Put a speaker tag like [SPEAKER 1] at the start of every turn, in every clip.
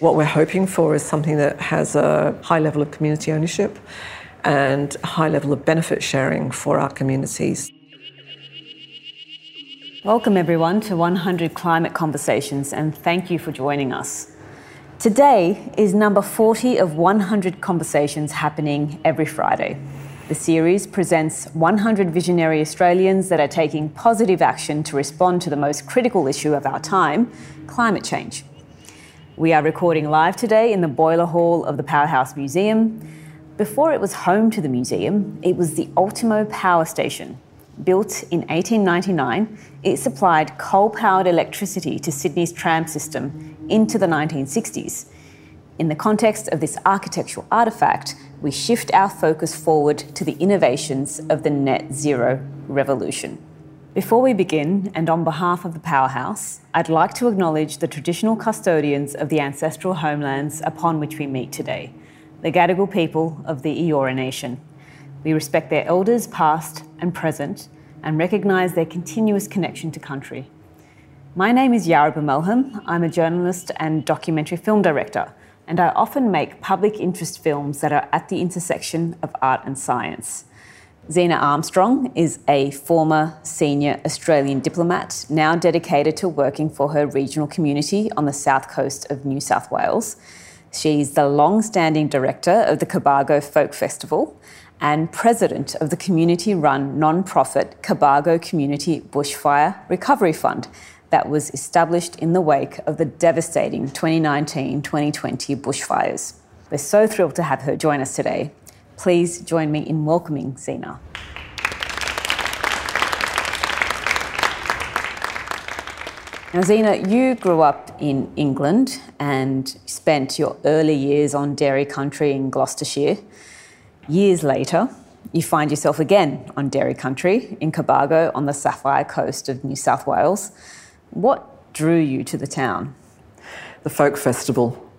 [SPEAKER 1] What we're hoping for is something that has a high level of community ownership and a high level of benefit sharing for our communities.
[SPEAKER 2] Welcome, everyone, to 100 Climate Conversations, and thank you for joining us. Today is number 40 of 100 conversations happening every Friday. The series presents 100 visionary Australians that are taking positive action to respond to the most critical issue of our time climate change. We are recording live today in the Boiler Hall of the Powerhouse Museum. Before it was home to the museum, it was the Ultimo Power Station, Built in 1899, it supplied coal powered electricity to Sydney's tram system into the 1960s. In the context of this architectural artefact, we shift our focus forward to the innovations of the net zero revolution. Before we begin, and on behalf of the Powerhouse, I'd like to acknowledge the traditional custodians of the ancestral homelands upon which we meet today, the Gadigal people of the Eora Nation. We respect their elders, past and present, and recognise their continuous connection to country. My name is Yaara Melhem. I'm a journalist and documentary film director, and I often make public interest films that are at the intersection of art and science. Zena Armstrong is a former senior Australian diplomat, now dedicated to working for her regional community on the south coast of New South Wales. She's the long standing director of the Cobargo Folk Festival and president of the community run non profit Cobargo Community Bushfire Recovery Fund that was established in the wake of the devastating 2019 2020 bushfires. We're so thrilled to have her join us today. Please join me in welcoming Zena. Now, Zena, you grew up in England and spent your early years on dairy country in Gloucestershire. Years later, you find yourself again on dairy country in Cobargo on the Sapphire Coast of New South Wales. What drew you to the town?
[SPEAKER 1] The folk festival.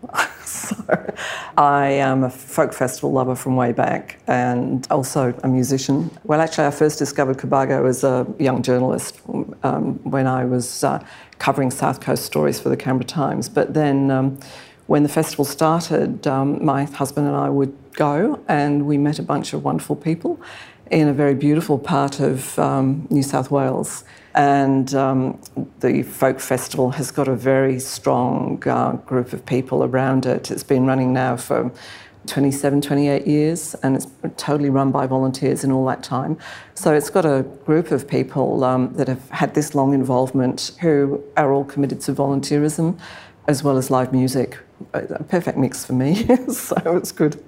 [SPEAKER 1] So I am a folk festival lover from way back and also a musician. Well, actually, I first discovered Cobargo as a young journalist um, when I was uh, covering South Coast stories for the Canberra Times. But then um, when the festival started, um, my husband and I would go and we met a bunch of wonderful people in a very beautiful part of um, New South Wales. And um, the folk festival has got a very strong uh, group of people around it. It's been running now for 27, 28 years, and it's totally run by volunteers in all that time. So it's got a group of people um, that have had this long involvement who are all committed to volunteerism as well as live music. A perfect mix for me, so it's good.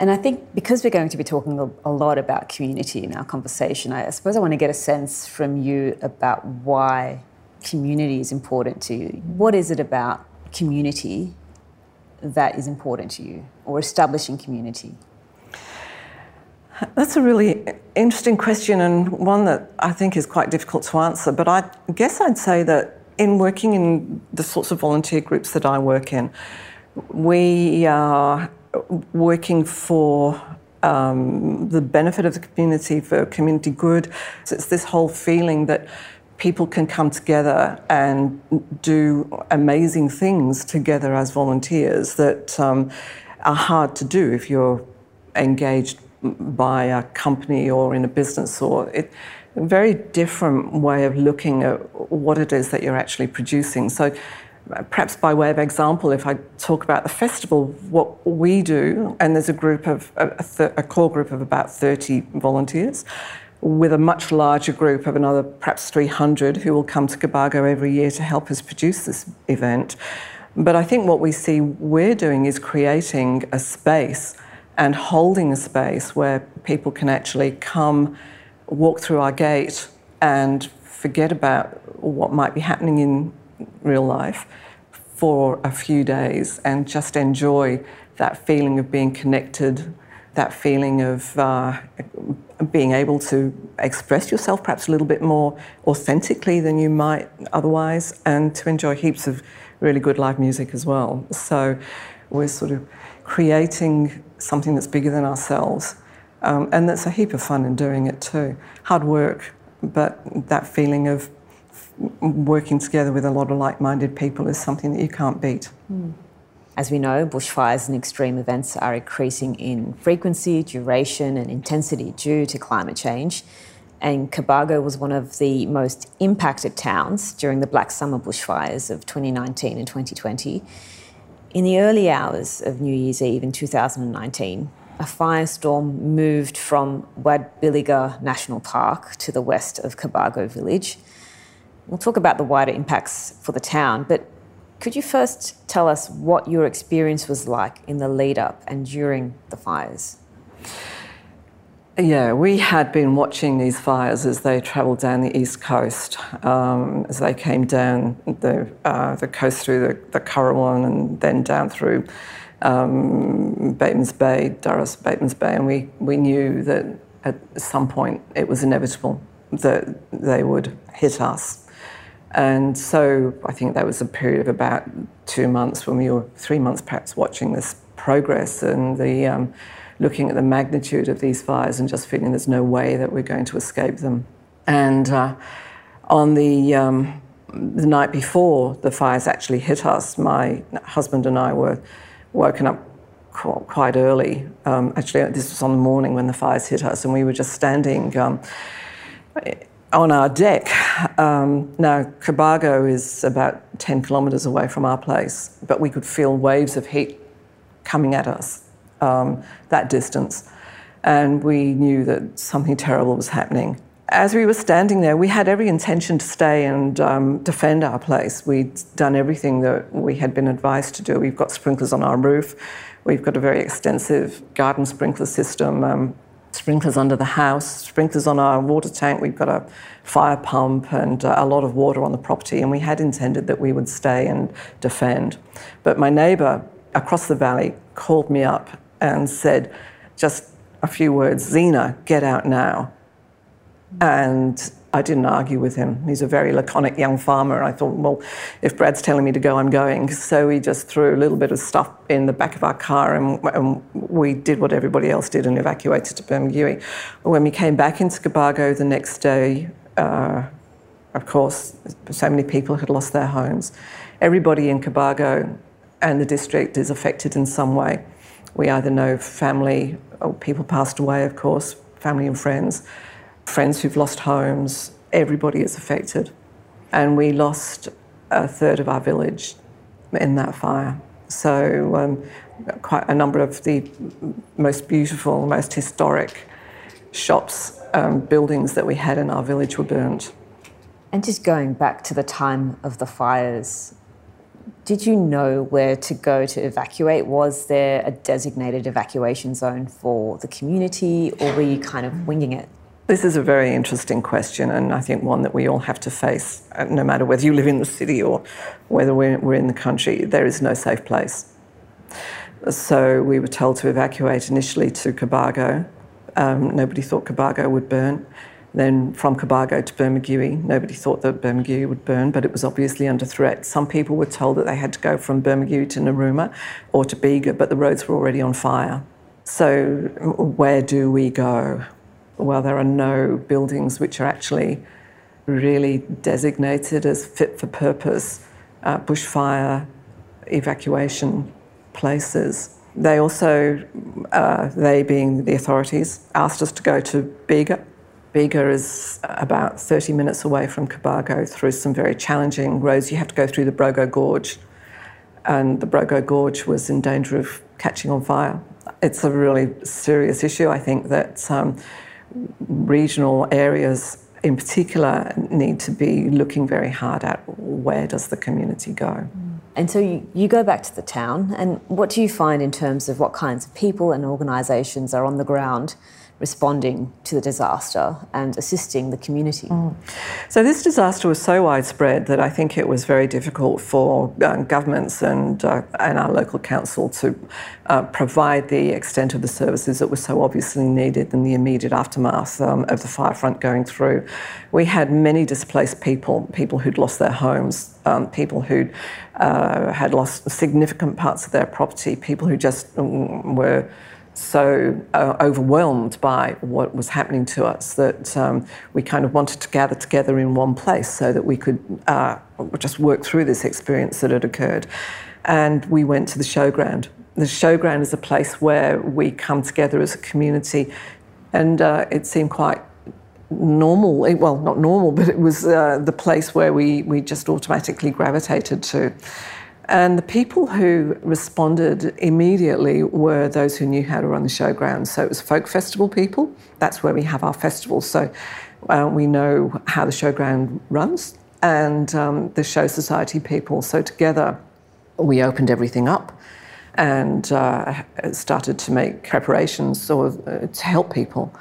[SPEAKER 2] And I think because we're going to be talking a lot about community in our conversation, I suppose I want to get a sense from you about why community is important to you. What is it about community that is important to you, or establishing community?
[SPEAKER 1] That's a really interesting question and one that I think is quite difficult to answer. But I guess I'd say that in working in the sorts of volunteer groups that I work in, we are working for um, the benefit of the community, for community good. So it's this whole feeling that people can come together and do amazing things together as volunteers that um, are hard to do if you're engaged by a company or in a business or it a very different way of looking at what it is that you're actually producing. So, perhaps by way of example, if I talk about the festival, what we do, and there's a group of a, th- a core group of about 30 volunteers, with a much larger group of another perhaps 300 who will come to Cobargo every year to help us produce this event. But I think what we see we're doing is creating a space and holding a space where people can actually come walk through our gate and forget about what might be happening in real life for a few days and just enjoy that feeling of being connected, that feeling of uh, being able to express yourself perhaps a little bit more authentically than you might otherwise, and to enjoy heaps of really good live music as well. So we're sort of creating something that's bigger than ourselves um, and that's a heap of fun in doing it too. Hard work, but that feeling of working together with a lot of like minded people is something that you can't beat. Mm.
[SPEAKER 2] As we know, bushfires and extreme events are increasing in frequency, duration, and intensity due to climate change. And Cobargo was one of the most impacted towns during the Black Summer bushfires of 2019 and 2020. In the early hours of New Year's Eve in 2019, a firestorm moved from Wadbilliga National Park to the west of Cobargo village. We'll talk about the wider impacts for the town, but could you first tell us what your experience was like in the lead up and during the fires?
[SPEAKER 1] Yeah, we had been watching these fires as they travelled down the east coast, um, as they came down the, uh, the coast through the, the Currowan and then down through um, Batemans Bay, Durras Batemans Bay, and we, we knew that at some point it was inevitable that they would hit us. And so I think that was a period of about two months when we were three months perhaps watching this progress and the um, looking at the magnitude of these fires and just feeling there's no way that we're going to escape them. And uh, on the um, the night before the fires actually hit us, my husband and I were woken up quite early. Um, actually, this was on the morning when the fires hit us, and we were just standing um, on our deck. Um, now, Cobargo is about 10 kilometres away from our place, but we could feel waves of heat coming at us um, that distance, and we knew that something terrible was happening. As we were standing there, we had every intention to stay and um, defend our place. We'd done everything that we had been advised to do. We've got sprinklers on our roof. We've got a very extensive garden sprinkler system, um, sprinklers under the house, sprinklers on our water tank. We've got a fire pump and uh, a lot of water on the property. And we had intended that we would stay and defend. But my neighbour across the valley called me up and said just a few words Zena, get out now. And I didn't argue with him. He's a very laconic young farmer. I thought, well, if Brad's telling me to go, I'm going. So we just threw a little bit of stuff in the back of our car and, and we did what everybody else did and evacuated to Bermagui. When we came back into Cobargo the next day, uh, of course, so many people had lost their homes. Everybody in Cobargo and the district is affected in some way. We either know family, or people passed away, of course, family and friends friends who've lost homes, everybody is affected. And we lost a third of our village in that fire. So, um, quite a number of the most beautiful, most historic shops, um, buildings that we had in our village were burnt.
[SPEAKER 2] And just going back to the time of the fires, did you know where to go to evacuate? Was there a designated evacuation zone for the community, or were you kind of winging it?
[SPEAKER 1] This is a very interesting question, and I think one that we all have to face, uh, no matter whether you live in the city or whether we're, in the country. There is no safe place. So we were told to evacuate initially to Cobargo. Um, nobody thought Cobargo would burn. Then from Cobargo to Bermagui, nobody thought that Bermagui would burn, but it was obviously under threat. Some people were told that they had to go from Bermagui to Narooma or to Bega, but the roads were already on fire. So where do we go? Well, there are no buildings which are actually really designated as fit for purpose uh, bushfire evacuation places. They also, uh, they being the authorities, asked us to go to Bega. Bega is about 30 minutes away from Cobargo through some very challenging roads. You have to go through the Brogo Gorge, and the Brogo Gorge was in danger of catching on fire. It's a really serious issue. I think that um, regional areas in particular need to be looking very hard at where does the community go.
[SPEAKER 2] And so you, you, go back to the town, and what do you find in terms of what kinds of people and organisations are on the ground responding to the disaster and assisting the community. Mm.
[SPEAKER 1] So, this disaster was so widespread that I think it was very difficult for uh, governments and, uh, and our local council to uh, provide the extent of the services that were so obviously needed in the immediate aftermath um, of the fire front going through. We had many displaced people, people who'd lost their homes, um, people who uh, had lost significant parts of their property, people who just um, were so uh, overwhelmed by what was happening to us that um, we kind of wanted to gather together in one place so that we could uh, just work through this experience that had occurred. and we went to the showground. The showground is a place where we come together as a community, and uh, it seemed quite normal. Well, not normal, but it was uh, the place where we, we just automatically gravitated to. And the people who responded immediately were those who knew how to run the showgrounds. So it was folk festival people. That's where we have our festivals. So uh, we know how the showground runs, and um, the show society people. So together, we opened everything up and uh, started to make preparations or, uh, to help people.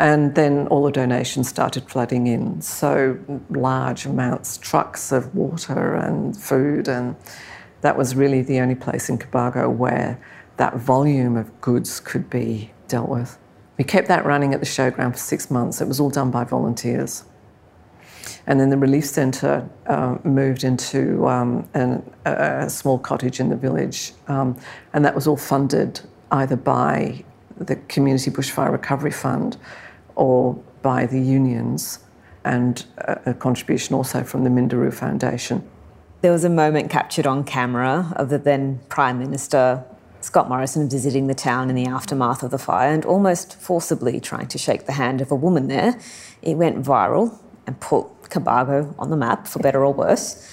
[SPEAKER 1] And then all the donations started flooding in. So large amounts, trucks of water and food. And that was really the only place in Cobargo where that volume of goods could be dealt with. We kept that running at the showground for six months. It was all done by volunteers. And then the relief centre uh, moved into um, an, a small cottage in the village, um, and that was all funded either by the Community Bushfire Recovery Fund or by the unions, and a, a contribution also from the Minderoo Foundation.
[SPEAKER 2] There was a moment captured on camera of the then Prime Minister Scott Morrison visiting the town in the aftermath of the fire and almost forcibly trying to shake the hand of a woman there. It went viral and put Cobargo on the map, for better or worse.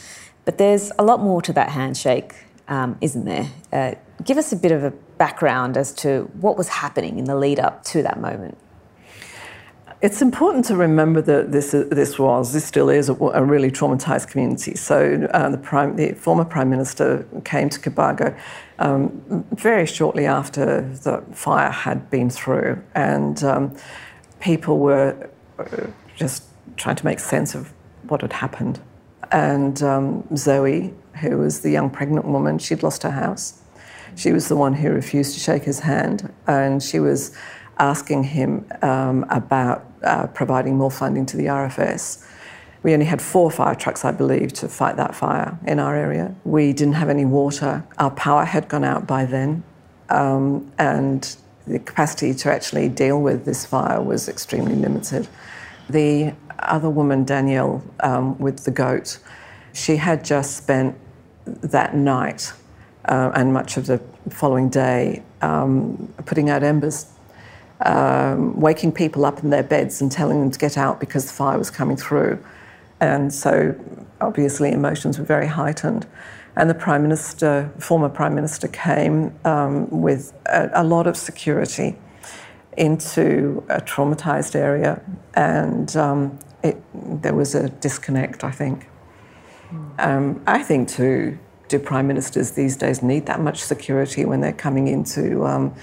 [SPEAKER 2] But there's a lot more to that handshake, um, isn't there? Uh, give us a bit of a background as to what was happening in the lead up to that moment.
[SPEAKER 1] It's important to remember that this this was this still is a, a really traumatised community. So uh, the, prime, the former prime minister came to Cobargo um, very shortly after the fire had been through, and um, people were uh, just trying to make sense of what had happened. And um, Zoe, who was the young pregnant woman, she'd lost her house. She was the one who refused to shake his hand, and she was asking him um, about uh, providing more funding to the RFS. We only had four fire trucks, I believe, to fight that fire in our area. We didn't have any water. Our power had gone out by then, um, and the capacity to actually deal with this fire was extremely limited. The other woman, Danielle, um, with the goat, she had just spent that night uh, and much of the following day um, putting out embers, um, waking people up in their beds and telling them to get out because the fire was coming through. And so, obviously, emotions were very heightened. And the Prime Minister, former Prime Minister, came um, with a, a lot of security into a traumatized area, and um, it, there was a disconnect, I think. Um, I think, too, do prime ministers these days need that much security when they're coming into, um,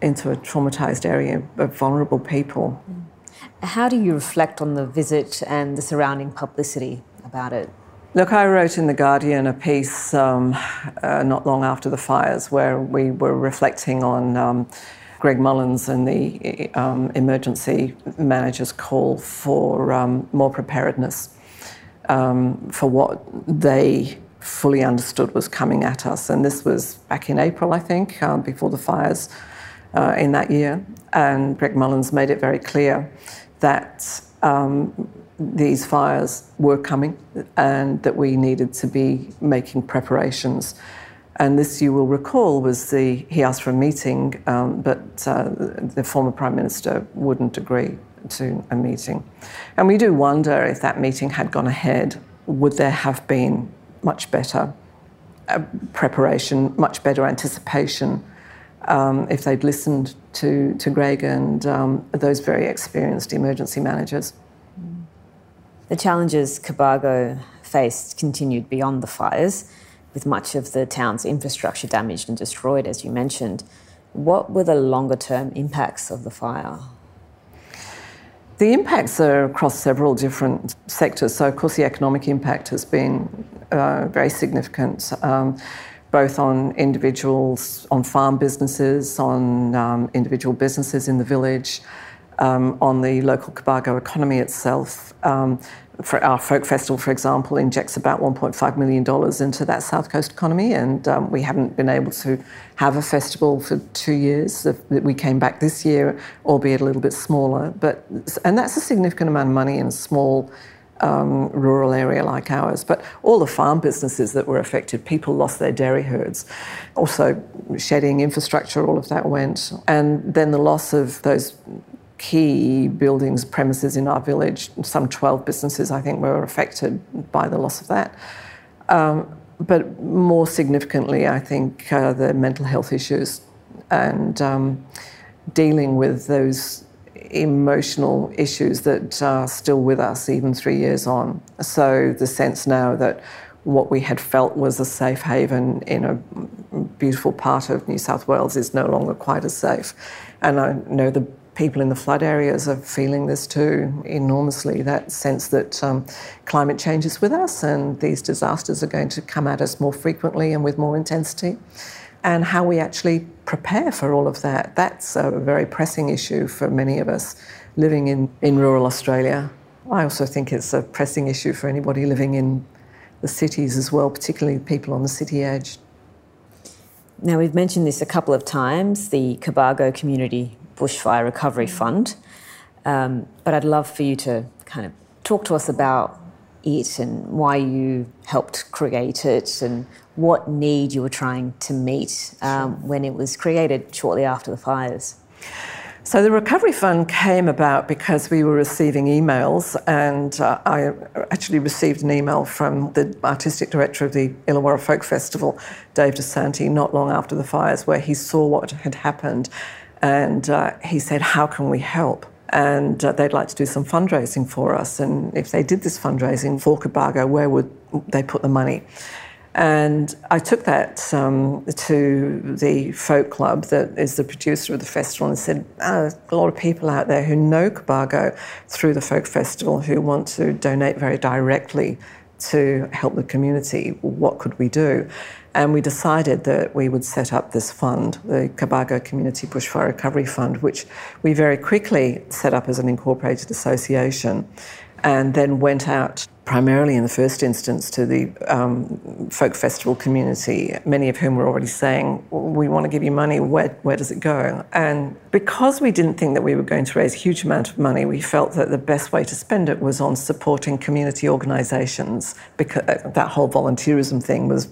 [SPEAKER 1] into a traumatized area of vulnerable people?
[SPEAKER 2] How do you reflect on the visit and the surrounding publicity about it?
[SPEAKER 1] Look, I wrote in The Guardian a piece um, uh, not long after the fires where we were reflecting on um, Greg Mullins and the um, emergency managers call for um, more preparedness um, for what they fully understood was coming at us. And this was back in April, I think, um, before the fires uh, in that year. And Greg Mullins made it very clear that um, these fires were coming and that we needed to be making preparations and this, you will recall, was the he asked for a meeting, um, but uh, the former prime minister wouldn't agree to a meeting. And we do wonder if that meeting had gone ahead, would there have been much better uh, preparation, much better anticipation? Um, if they'd listened to, to Greg and um, those very experienced emergency managers.
[SPEAKER 2] The challenges Cobargo faced continued beyond the fires with much of the town's infrastructure damaged and destroyed, as you mentioned. What were the longer term impacts of the fire?
[SPEAKER 1] The impacts are across several different sectors. So, of course, the economic impact has been uh, very significant, um, both on individuals, on farm businesses, on um, individual businesses in the village, um, on the local Cobargo economy itself. Um, for our folk festival, for example, injects about $1.5 million into that South Coast economy, and um, we haven't been able to have a festival for two years. We came back this year, albeit a little bit smaller, but and that's a significant amount of money in a small um, rural area like ours. But all the farm businesses that were affected, people lost their dairy herds. Also, shedding infrastructure, all of that went. And then the loss of those key buildings, premises in our village, some 12 businesses, I think, were affected by the loss of that. Um, but more significantly, I think uh, the mental health issues and um, dealing with those emotional issues that are still with us even three years on. So the sense now that what we had felt was a safe haven in a beautiful part of New South Wales is no longer quite as safe. And I know the people in the flood areas are feeling this too enormously that sense that um, climate change is with us and these disasters are going to come at us more frequently and with more intensity. And how we actually prepare for all of that. That's a very pressing issue for many of us living in, in rural Australia. I also think it's a pressing issue for anybody living in the cities as well, particularly people on the city edge.
[SPEAKER 2] Now, we've mentioned this a couple of times the Cobargo Community Bushfire Recovery Fund. Um, but I'd love for you to kind of talk to us about it and why you helped create it and what need you were trying to meet um, when it was created shortly after the fires.
[SPEAKER 1] So the Recovery Fund came about because we were receiving emails, and uh, I actually received an email from the artistic director of the Illawarra Folk Festival, Dave DeSanti, not long after the fires, where he saw what had happened and uh, he said, How can we help? And uh, they'd like to do some fundraising for us. And if they did this fundraising for Cobargo, where would they put the money? And I took that um, to the folk club that is the producer of the festival and said, oh, a lot of people out there who know Cobargo through the folk festival who want to donate very directly to help the community. What could we do? And we decided that we would set up this fund, the Cobargo Community Bushfire Recovery Fund, which we very quickly set up as an incorporated association and then went out primarily in the first instance to the um, folk festival community, many of whom were already saying, We want to give you money, where, where does it go? And because we didn't think that we were going to raise a huge amount of money, we felt that the best way to spend it was on supporting community organisations, because uh, that whole volunteerism thing was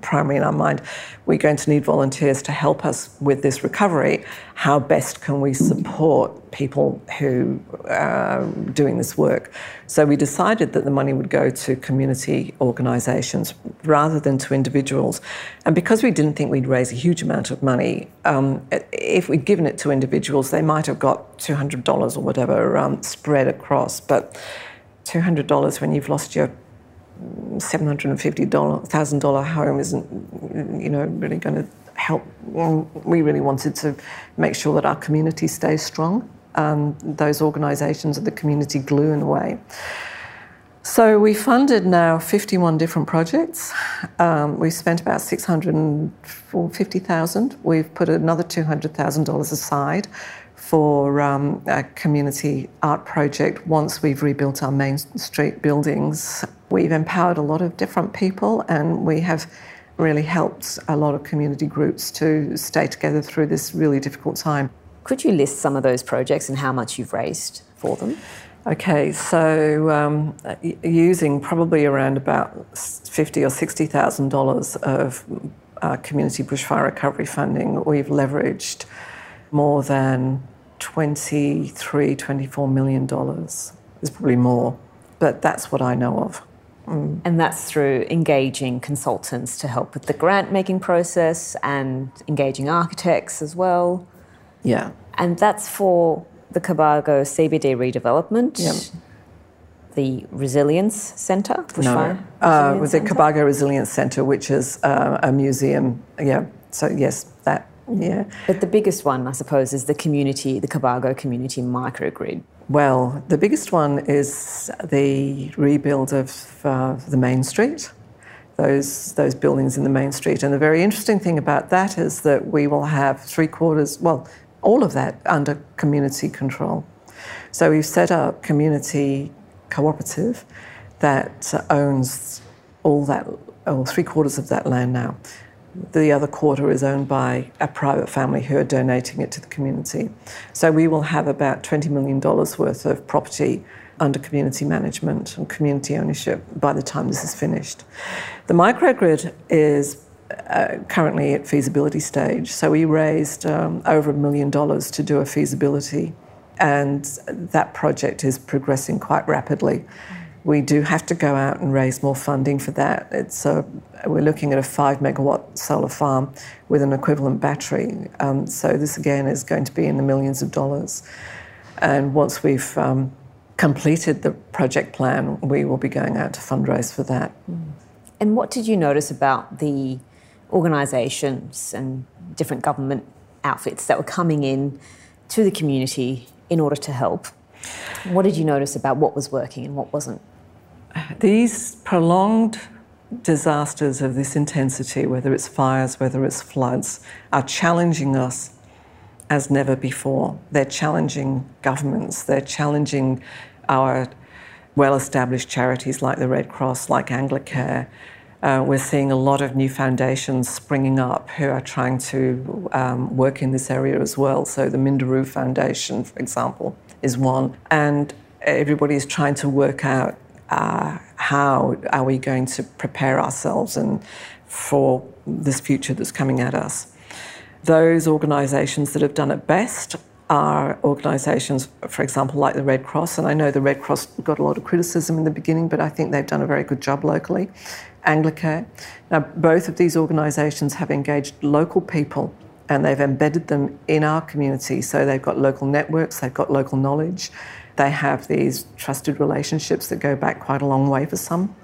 [SPEAKER 1] primary in our mind. We're going to need volunteers to help us with this recovery. How best can we support people who are doing this work? So we decided that the money would go to community organisations rather than to individuals. And because we didn't think we'd raise a huge amount of money, um, if we'd given it to individuals, they might have got $200 or whatever um, spread across. But $200 when you've lost your $750,000 home isn't, you know, really going to help. We really wanted to make sure that our community stays strong. Um, those organisations are the community glue in a way. So we funded now 51 different projects. Um, we spent about 650,000. We've put another $200,000 aside for um, a community art project once we've rebuilt our main street buildings. We've empowered a lot of different people and we have really helped a lot of community groups to stay together through this really difficult time.
[SPEAKER 2] Could you list some of those projects and how much you've raised for them?
[SPEAKER 1] Okay, so um, using probably around about fifty or sixty thousand dollars of uh, community bushfire recovery funding, we've leveraged more than 23, 24 million dollars. There's probably more, but that's what I know of.
[SPEAKER 2] Mm. And that's through engaging consultants to help with the grant making process and engaging architects as well.
[SPEAKER 1] Yeah.
[SPEAKER 2] And that's for the Cobargo CBD redevelopment. Yep. The Resilience Centre,
[SPEAKER 1] No, uh, with the Cobargo Resilience Centre, which is uh, a museum. Yeah, so yes, that. Yeah.
[SPEAKER 2] But the biggest one, I suppose, is the community, the Cobargo Community Microgrid.
[SPEAKER 1] Well, the biggest one is the rebuild of uh, the main street, those those buildings in the main street. And the very interesting thing about that is that we will have three quarters, well, all of that under community control. So we've set up community cooperative that owns all that, or three quarters of that land now. The other quarter is owned by a private family who are donating it to the community. So we will have about $20 million worth of property under community management and community ownership by the time this is finished. The microgrid is uh, currently at feasibility stage, so we raised um, over a million dollars to do a feasibility, and that project is progressing quite rapidly. We do have to go out and raise more funding for that. It's a, we're looking at a five megawatt solar farm with an equivalent battery. Um, so this again is going to be in the millions of dollars. And once we've um, completed the project plan, we will be going out to fundraise for that.
[SPEAKER 2] And what did you notice about the organisations and different government outfits that were coming in to the community in order to help? What did you notice about what was working and what wasn't?
[SPEAKER 1] These prolonged disasters of this intensity, whether it's fires, whether it's floods, are challenging us as never before. They're challenging governments, they're challenging our well established charities like the Red Cross, like Anglicare. Uh, we're seeing a lot of new foundations springing up who are trying to um, work in this area as well. So, the Minderoo Foundation, for example, is one. And everybody is trying to work out uh, how are we going to prepare ourselves and for this future that's coming at us. Those organisations that have done it best are organisations, for example, like the Red Cross. And I know the Red Cross got a lot of criticism in the beginning, but I think they've done a very good job locally. Anglicare. Now, both of these organisations have engaged local people and they've embedded them in our community. So they've got local networks, they've got local knowledge, they have these trusted relationships that go back quite a long way for some,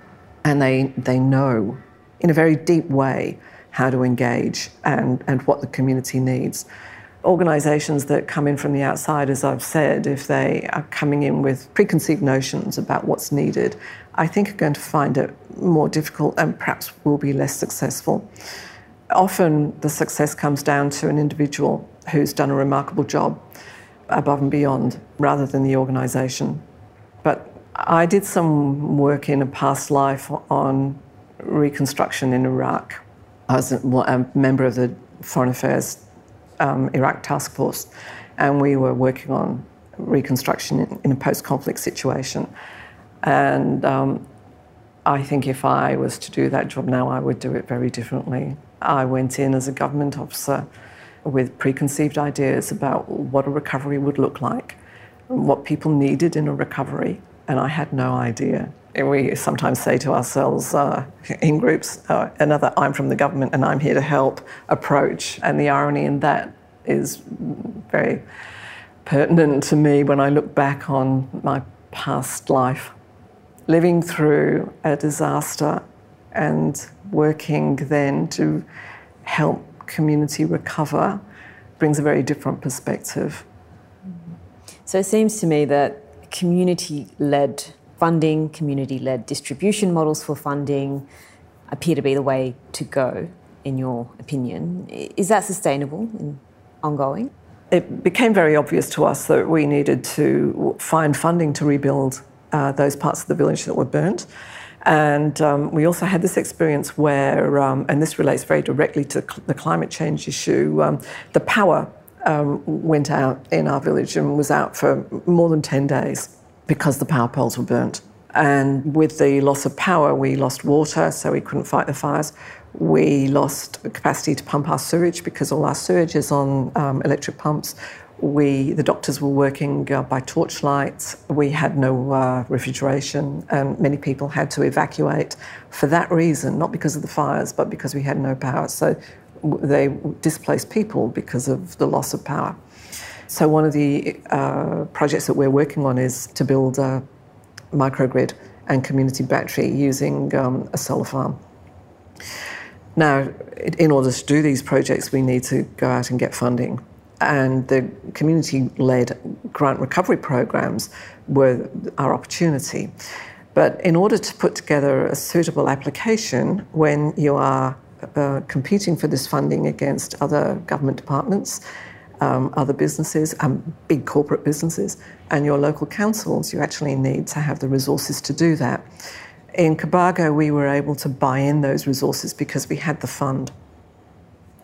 [SPEAKER 1] and they, they know in a very deep way how to engage and, and what the community needs. Organisations that come in from the outside, as I've said, if they are coming in with preconceived notions about what's needed, I think are going to find it more difficult and perhaps will be less successful. Often the success comes down to an individual who's done a remarkable job above and beyond rather than the organisation. But I did some work in a past life on reconstruction in Iraq I was a member of the Foreign Affairs um, Iraq Task Force, and we were working on reconstruction in, a post conflict situation. And um, I think if I was to do that job now, I would do it very differently. I went in as a government officer with preconceived ideas about what a recovery would look like, what people needed in a recovery, and I had no idea we sometimes say to ourselves uh, in groups, uh, another I'm from the government and I'm here to help approach. And the irony in that is very pertinent to me when I look back on my past life. Living through a disaster and working then to help community recover brings a very different perspective.
[SPEAKER 2] So it seems to me that community led funding, community led distribution models for funding appear to be the way to go, in your opinion. Is that sustainable and ongoing?
[SPEAKER 1] It became very obvious to us that we needed to find funding to rebuild uh, those parts of the village that were burnt. And um, we also had this experience where, um, and this relates very directly to the climate change issue, um, the power um, went out in our village and was out for more than 10 days because the power poles were burnt. And with the loss of power, we lost water, so we couldn't fight the fires. We lost capacity to pump our sewage because all our sewage is on um, electric pumps. We, the doctors were working uh, by torchlight. We had no uh, refrigeration, and many people had to evacuate for that reason, not because of the fires, but because we had no power. So they displaced people because of the loss of power. So, one of the uh, projects that we're working on is to build a microgrid and community battery using um, a solar farm. Now, in order to do these projects, we need to go out and get funding. And the community led grant recovery programs were our opportunity. But in order to put together a suitable application when you are uh, competing for this funding against other government departments um, other businesses, um, big corporate businesses, and your local councils, you actually need to have the resources to do that. In Cobargo, we were able to buy in those resources because we had the fund.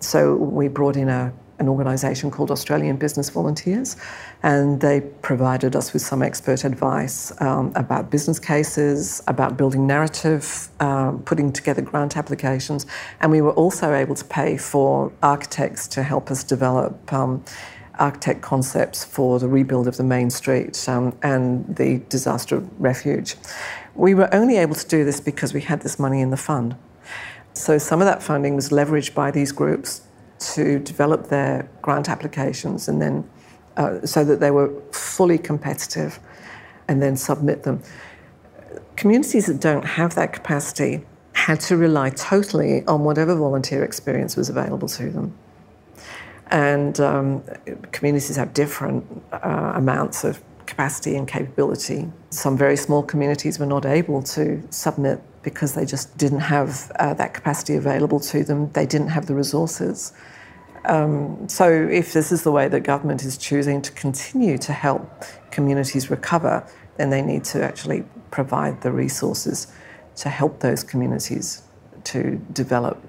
[SPEAKER 1] So we brought in a, an organisation called Australian Business Volunteers, and they provided us with some expert advice um, about business cases, about building narrative, um, putting together grant applications, and we were also able to pay for architects to help us develop. Um, architect concepts for the rebuild of the main street um, and the disaster refuge. We were only able to do this because we had this money in the fund. So some of that funding was leveraged by these groups to develop their grant applications and then uh, so that they were fully competitive and then submit them. Communities that don't have that capacity had to rely totally on whatever volunteer experience was available to them. And um, communities have different uh, amounts of capacity and capability. Some very small communities were not able to submit because they just didn't have uh, that capacity available to them. They didn't have the resources. Um, so, if this is the way that government is choosing to continue to help communities recover, then they need to actually provide the resources to help those communities to develop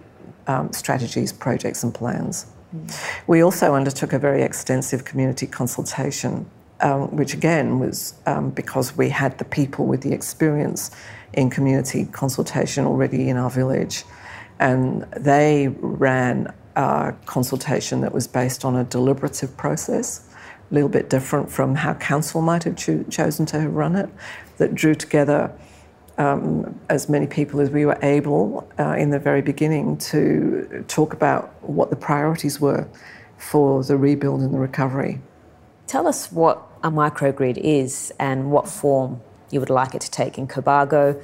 [SPEAKER 1] um, strategies, projects, and plans. Mm. We also undertook a very extensive community consultation, um, which again was um, because we had the people with the experience in community consultation already in our village. And they ran a consultation that was based on a deliberative process, a little bit different from how council might have cho- chosen to have run it, that drew together um, as many people as we were able uh, in the very beginning to talk about what the priorities were for the rebuild and the recovery.
[SPEAKER 2] Tell us what a microgrid is and what form you would like it to take in Cobargo,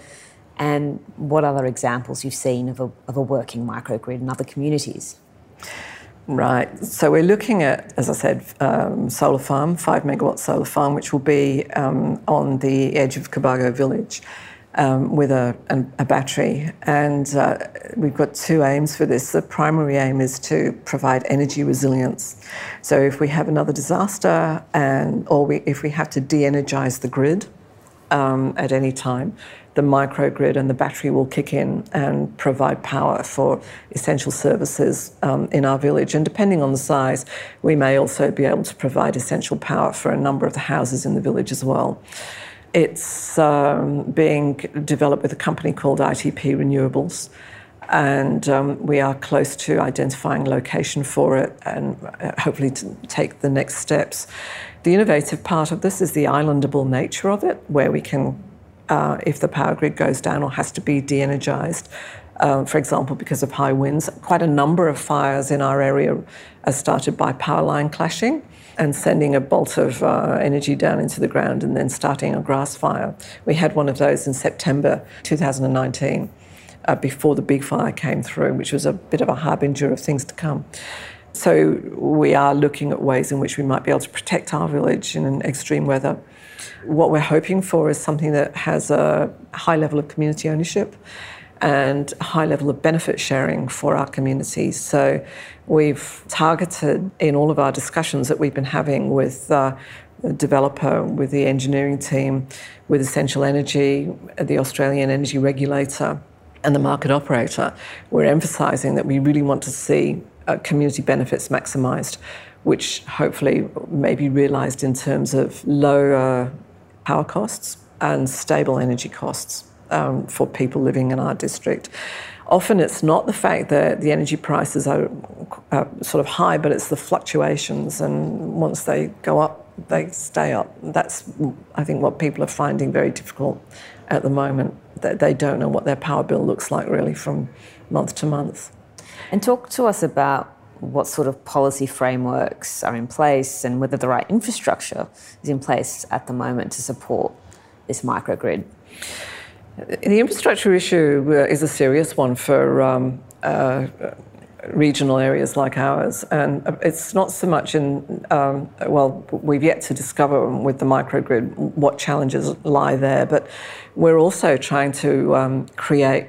[SPEAKER 2] and what other examples you've seen of a, of a working microgrid in other communities.
[SPEAKER 1] Right. So we're looking at, as I said, um, solar farm, five megawatt solar farm, which will be um, on the edge of Cobargo village. Um, with a, a, a, battery. And uh, we've got two aims for this. The primary aim is to provide energy resilience. So if we have another disaster, and or we, if we have to de-energize the grid, um, at any time, the microgrid and the battery will kick in and provide power for essential services um, in our village. And depending on the size, we may also be able to provide essential power for a number of the houses in the village as well. It's um, being developed with a company called ITP Renewables and um, we are close to identifying location for it and uh, hopefully to take the next steps. The innovative part of this is the islandable nature of it, where we can, uh, if the power grid goes down or has to be de energized, uh, for example, because of high winds, quite a number of fires in our area are started by power line clashing and sending a bolt of uh, energy down into the ground and then starting a grass fire. We had one of those in September 2019 uh, before the big fire came through, which was a bit of a harbinger of things to come. So we are looking at ways in which we might be able to protect our village in extreme weather. What we're hoping for is something that has a high level of community ownership and a high level of benefit sharing for our communities. So we've targeted in all of our discussions that we've been having with uh, the developer, with the engineering team, with Essential Energy, the Australian Energy Regulator, and the market operator, we're emphasising that we really want to see community benefits maximised, which hopefully may be realised in terms of lower power costs and stable energy costs um, for people living in our district. Often it's not the fact that the energy prices are uh, sort of high, but it's the fluctuations, and once they go up, they stay up. That's, I think, what people are finding very difficult at the moment. That they don't know what their power bill looks like really from month to month.
[SPEAKER 2] And talk to us about what sort of policy frameworks are in place and whether the right infrastructure is in place at the moment to support this microgrid.
[SPEAKER 1] The infrastructure issue uh, is a serious one for um, uh, regional areas like ours, and it's not so much in, um, well, we've yet to discover with the microgrid what challenges lie there, but we're also trying to um, create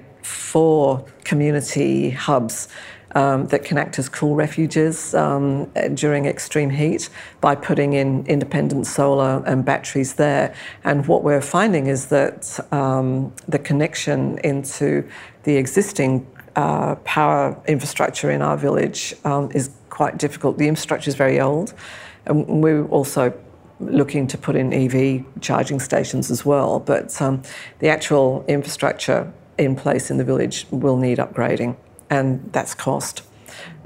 [SPEAKER 1] four community hubs um, that can act as cool refuges um, during extreme heat by putting in independent solar and batteries there. And what we're finding is that um, the connection into the existing uh, power infrastructure in our village um, is quite difficult. The infrastructure is very old, and we're also looking to put in EV charging stations as well. But um, the actual infrastructure in place in the village will need upgrading, and that's cost.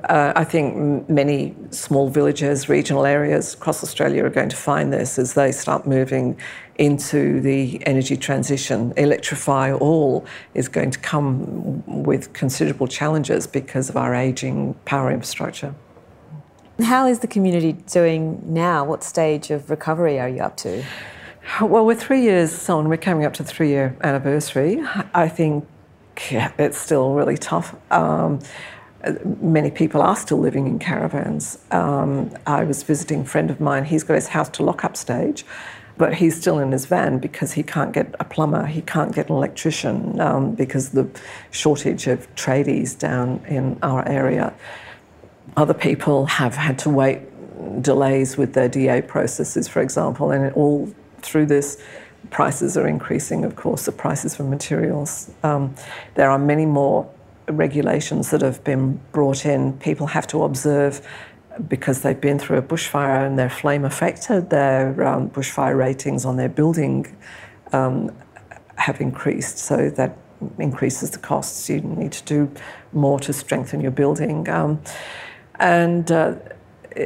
[SPEAKER 1] Uh, I think many small villages, regional areas across Australia are going to find this as they start moving into the energy transition. Electrify all is going to come with considerable challenges because of our ageing power infrastructure.
[SPEAKER 2] How is the community doing now? What stage of recovery are you up to?
[SPEAKER 1] Well, we're three years on, we're coming up to the three year anniversary. I think it's still really tough. Um, many people are still living in caravans. Um, I was visiting a friend of mine, he's got his house to lock up stage, but he's still in his van because he can't get a plumber, he can't get an electrician um, because the shortage of tradies down in our area. Other people have had to wait delays with their DA processes, for example, and all through this, prices are increasing, of course, the prices for materials. Um, there are many more regulations that have been brought in. People have to observe because they've been through a bushfire and they're flame affected, their um, bushfire ratings on their building um, have increased. So that increases the costs. You need to do more to strengthen your building. Um, and uh,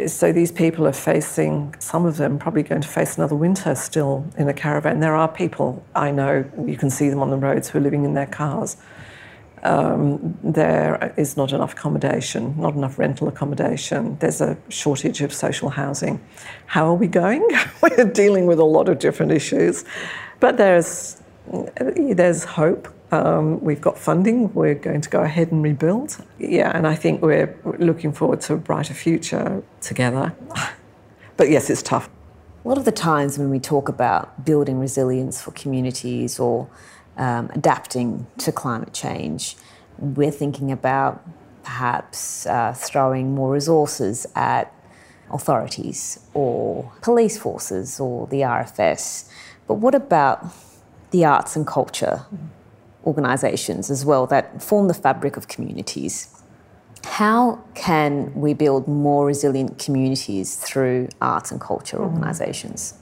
[SPEAKER 1] so these people are facing, some of them probably going to face another winter still in a caravan. There are people I know, you can see them on the roads, who are living in their cars. Um, there is not enough accommodation, not enough rental accommodation. There's a shortage of social housing. How are we going? We're dealing with a lot of different issues, but there's there's hope. Um, we've got funding. We're going to go ahead and rebuild. Yeah, and I think we're looking forward to a brighter future together. but yes, it's tough.
[SPEAKER 2] A lot of the times when we talk about building resilience for communities or um, adapting to climate change, we're thinking about perhaps uh, throwing more resources at authorities or police forces or the RFS. But what about the arts and culture organisations as well that form the fabric of communities. How can we build more resilient communities through arts and culture mm-hmm. organisations?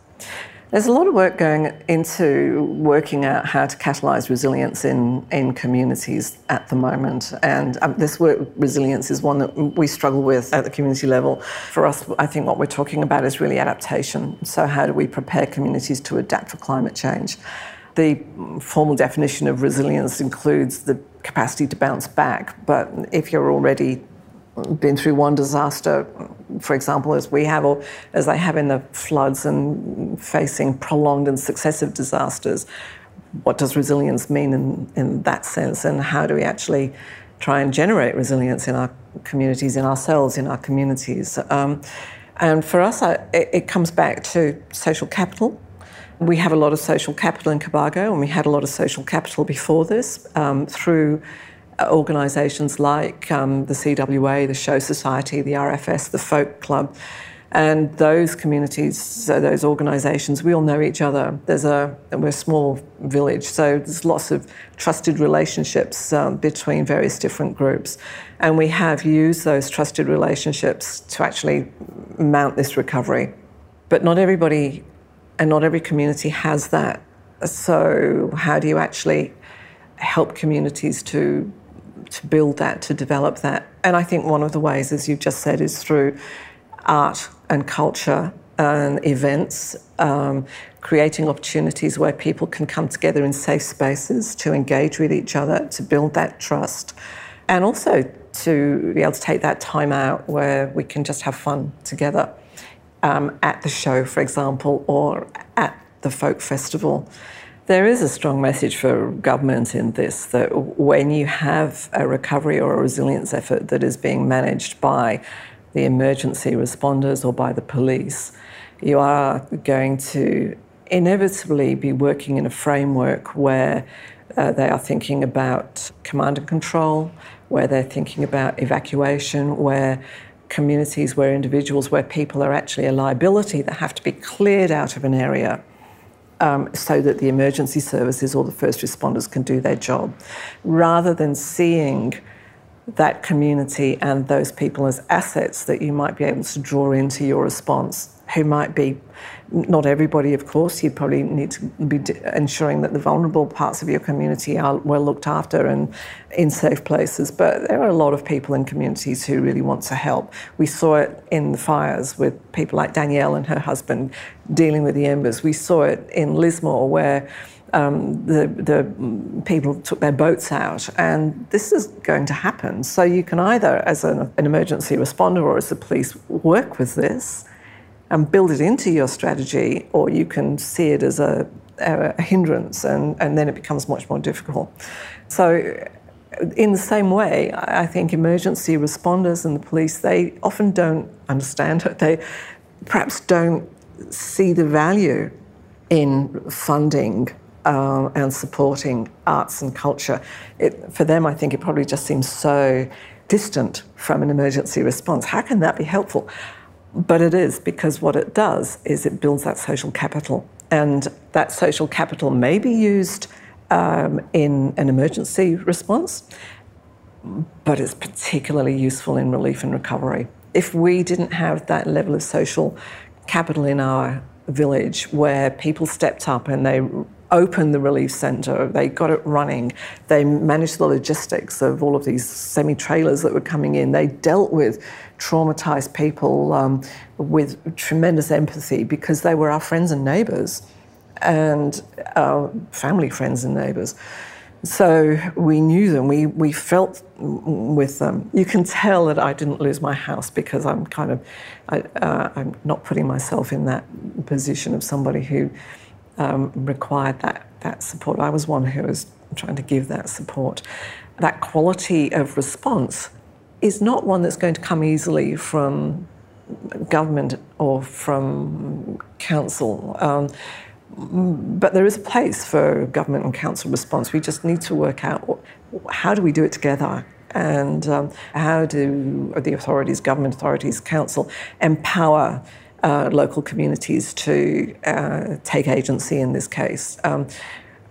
[SPEAKER 1] There's a lot of work going into working out how to catalyse resilience in, in communities at the moment. And um, this work, resilience, is one that we struggle with at the community level. For us, I think what we're talking about is really adaptation. So, how do we prepare communities to adapt for climate change? The formal definition of resilience includes the capacity to bounce back, but if you're already been through one disaster, for example, as we have, or as they have in the floods and facing prolonged and successive disasters, what does resilience mean in, in that sense? And how do we actually try and generate resilience in our communities, in ourselves, in our communities? Um, and for us, I, it, it comes back to social capital we have a lot of social capital in Cobargo, and we had a lot of social capital before this um, through uh, organisations like um, the CWA, the Show Society, the RFS, the Folk Club. And those communities, so those organisations, we all know each other. There's a we're a small village, so there's lots of trusted relationships um, between various different groups, and we have used those trusted relationships to actually mount this recovery. But not everybody and not every community has that. So, how do you actually help communities to to build that, to develop that? And I think one of the ways, as you've just said, is through art and culture and events, um, creating opportunities where people can come together in safe spaces to engage with each other, to build that trust, and also to be able to take that time out where we can just have fun together um, at the show, for example, or at the folk festival. There is a strong message for government in this that when you have a recovery or a resilience effort that is being managed by the emergency responders or by the police, you are going to inevitably be working in a framework where uh, they are thinking about command and control, where they're thinking about evacuation, where communities where individuals, where people are actually a liability that have to be cleared out of an area um, so that the emergency services or the first responders can do their job, rather than seeing that community and those people as assets that you might be able to draw into your response, who might be not everybody, of course. You'd probably need to be ensuring that the vulnerable parts of your community are well looked after and in safe places. But there are a lot of people in communities who really want to help. We saw it in the fires with people like Danielle and her husband dealing with the embers. We saw it in Lismore where um, the, the people took their boats out, and this is going to happen. So you can either, as an, an emergency responder or as the police, work with this and build it into your strategy, or you can see it as a, a hindrance, and, and then it becomes much more difficult. So in the same way, I think emergency responders and the police, they often don't understand it. They perhaps don't see the value in funding uh, and supporting arts and culture. It, for them, I think it probably just seems so distant from an emergency response. How can that be helpful? But it is because what it does is it builds that social capital. And that social capital may be used um, in an emergency response, but it's particularly useful in relief and recovery. If we didn't have that level of social capital in our village where people stepped up and they opened the relief centre, they got it running, they managed the logistics of all of these semi trailers that were coming in, they dealt with traumatised people um, with tremendous empathy because they were our friends and neighbours and our family friends and neighbours. So we knew them, we, we felt with them. You can tell that I didn't lose my house because I'm kind of, I, uh, I'm not putting myself in that position of somebody who um, required that, that support. I was one who was trying to give that support. That quality of response is not one that's going to come easily from government or from council. Um, but there is a place for government and council response. We just need to work out how do we do it together and um, how do the authorities, government authorities, council empower uh, local communities to uh, take agency in this case. Um,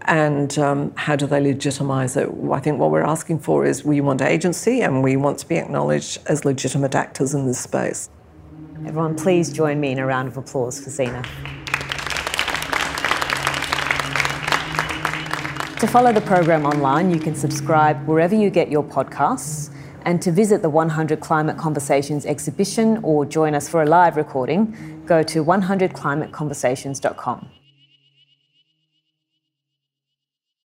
[SPEAKER 1] and um, how do they legitimise it? I think what we're asking for is we want agency and we want to be acknowledged as legitimate actors in this space.
[SPEAKER 2] Everyone, please join me in a round of applause for Zena. To follow the program online, you can subscribe wherever you get your podcasts. And to visit the 100 Climate Conversations exhibition or join us for a live recording, go to 100climateconversations.com.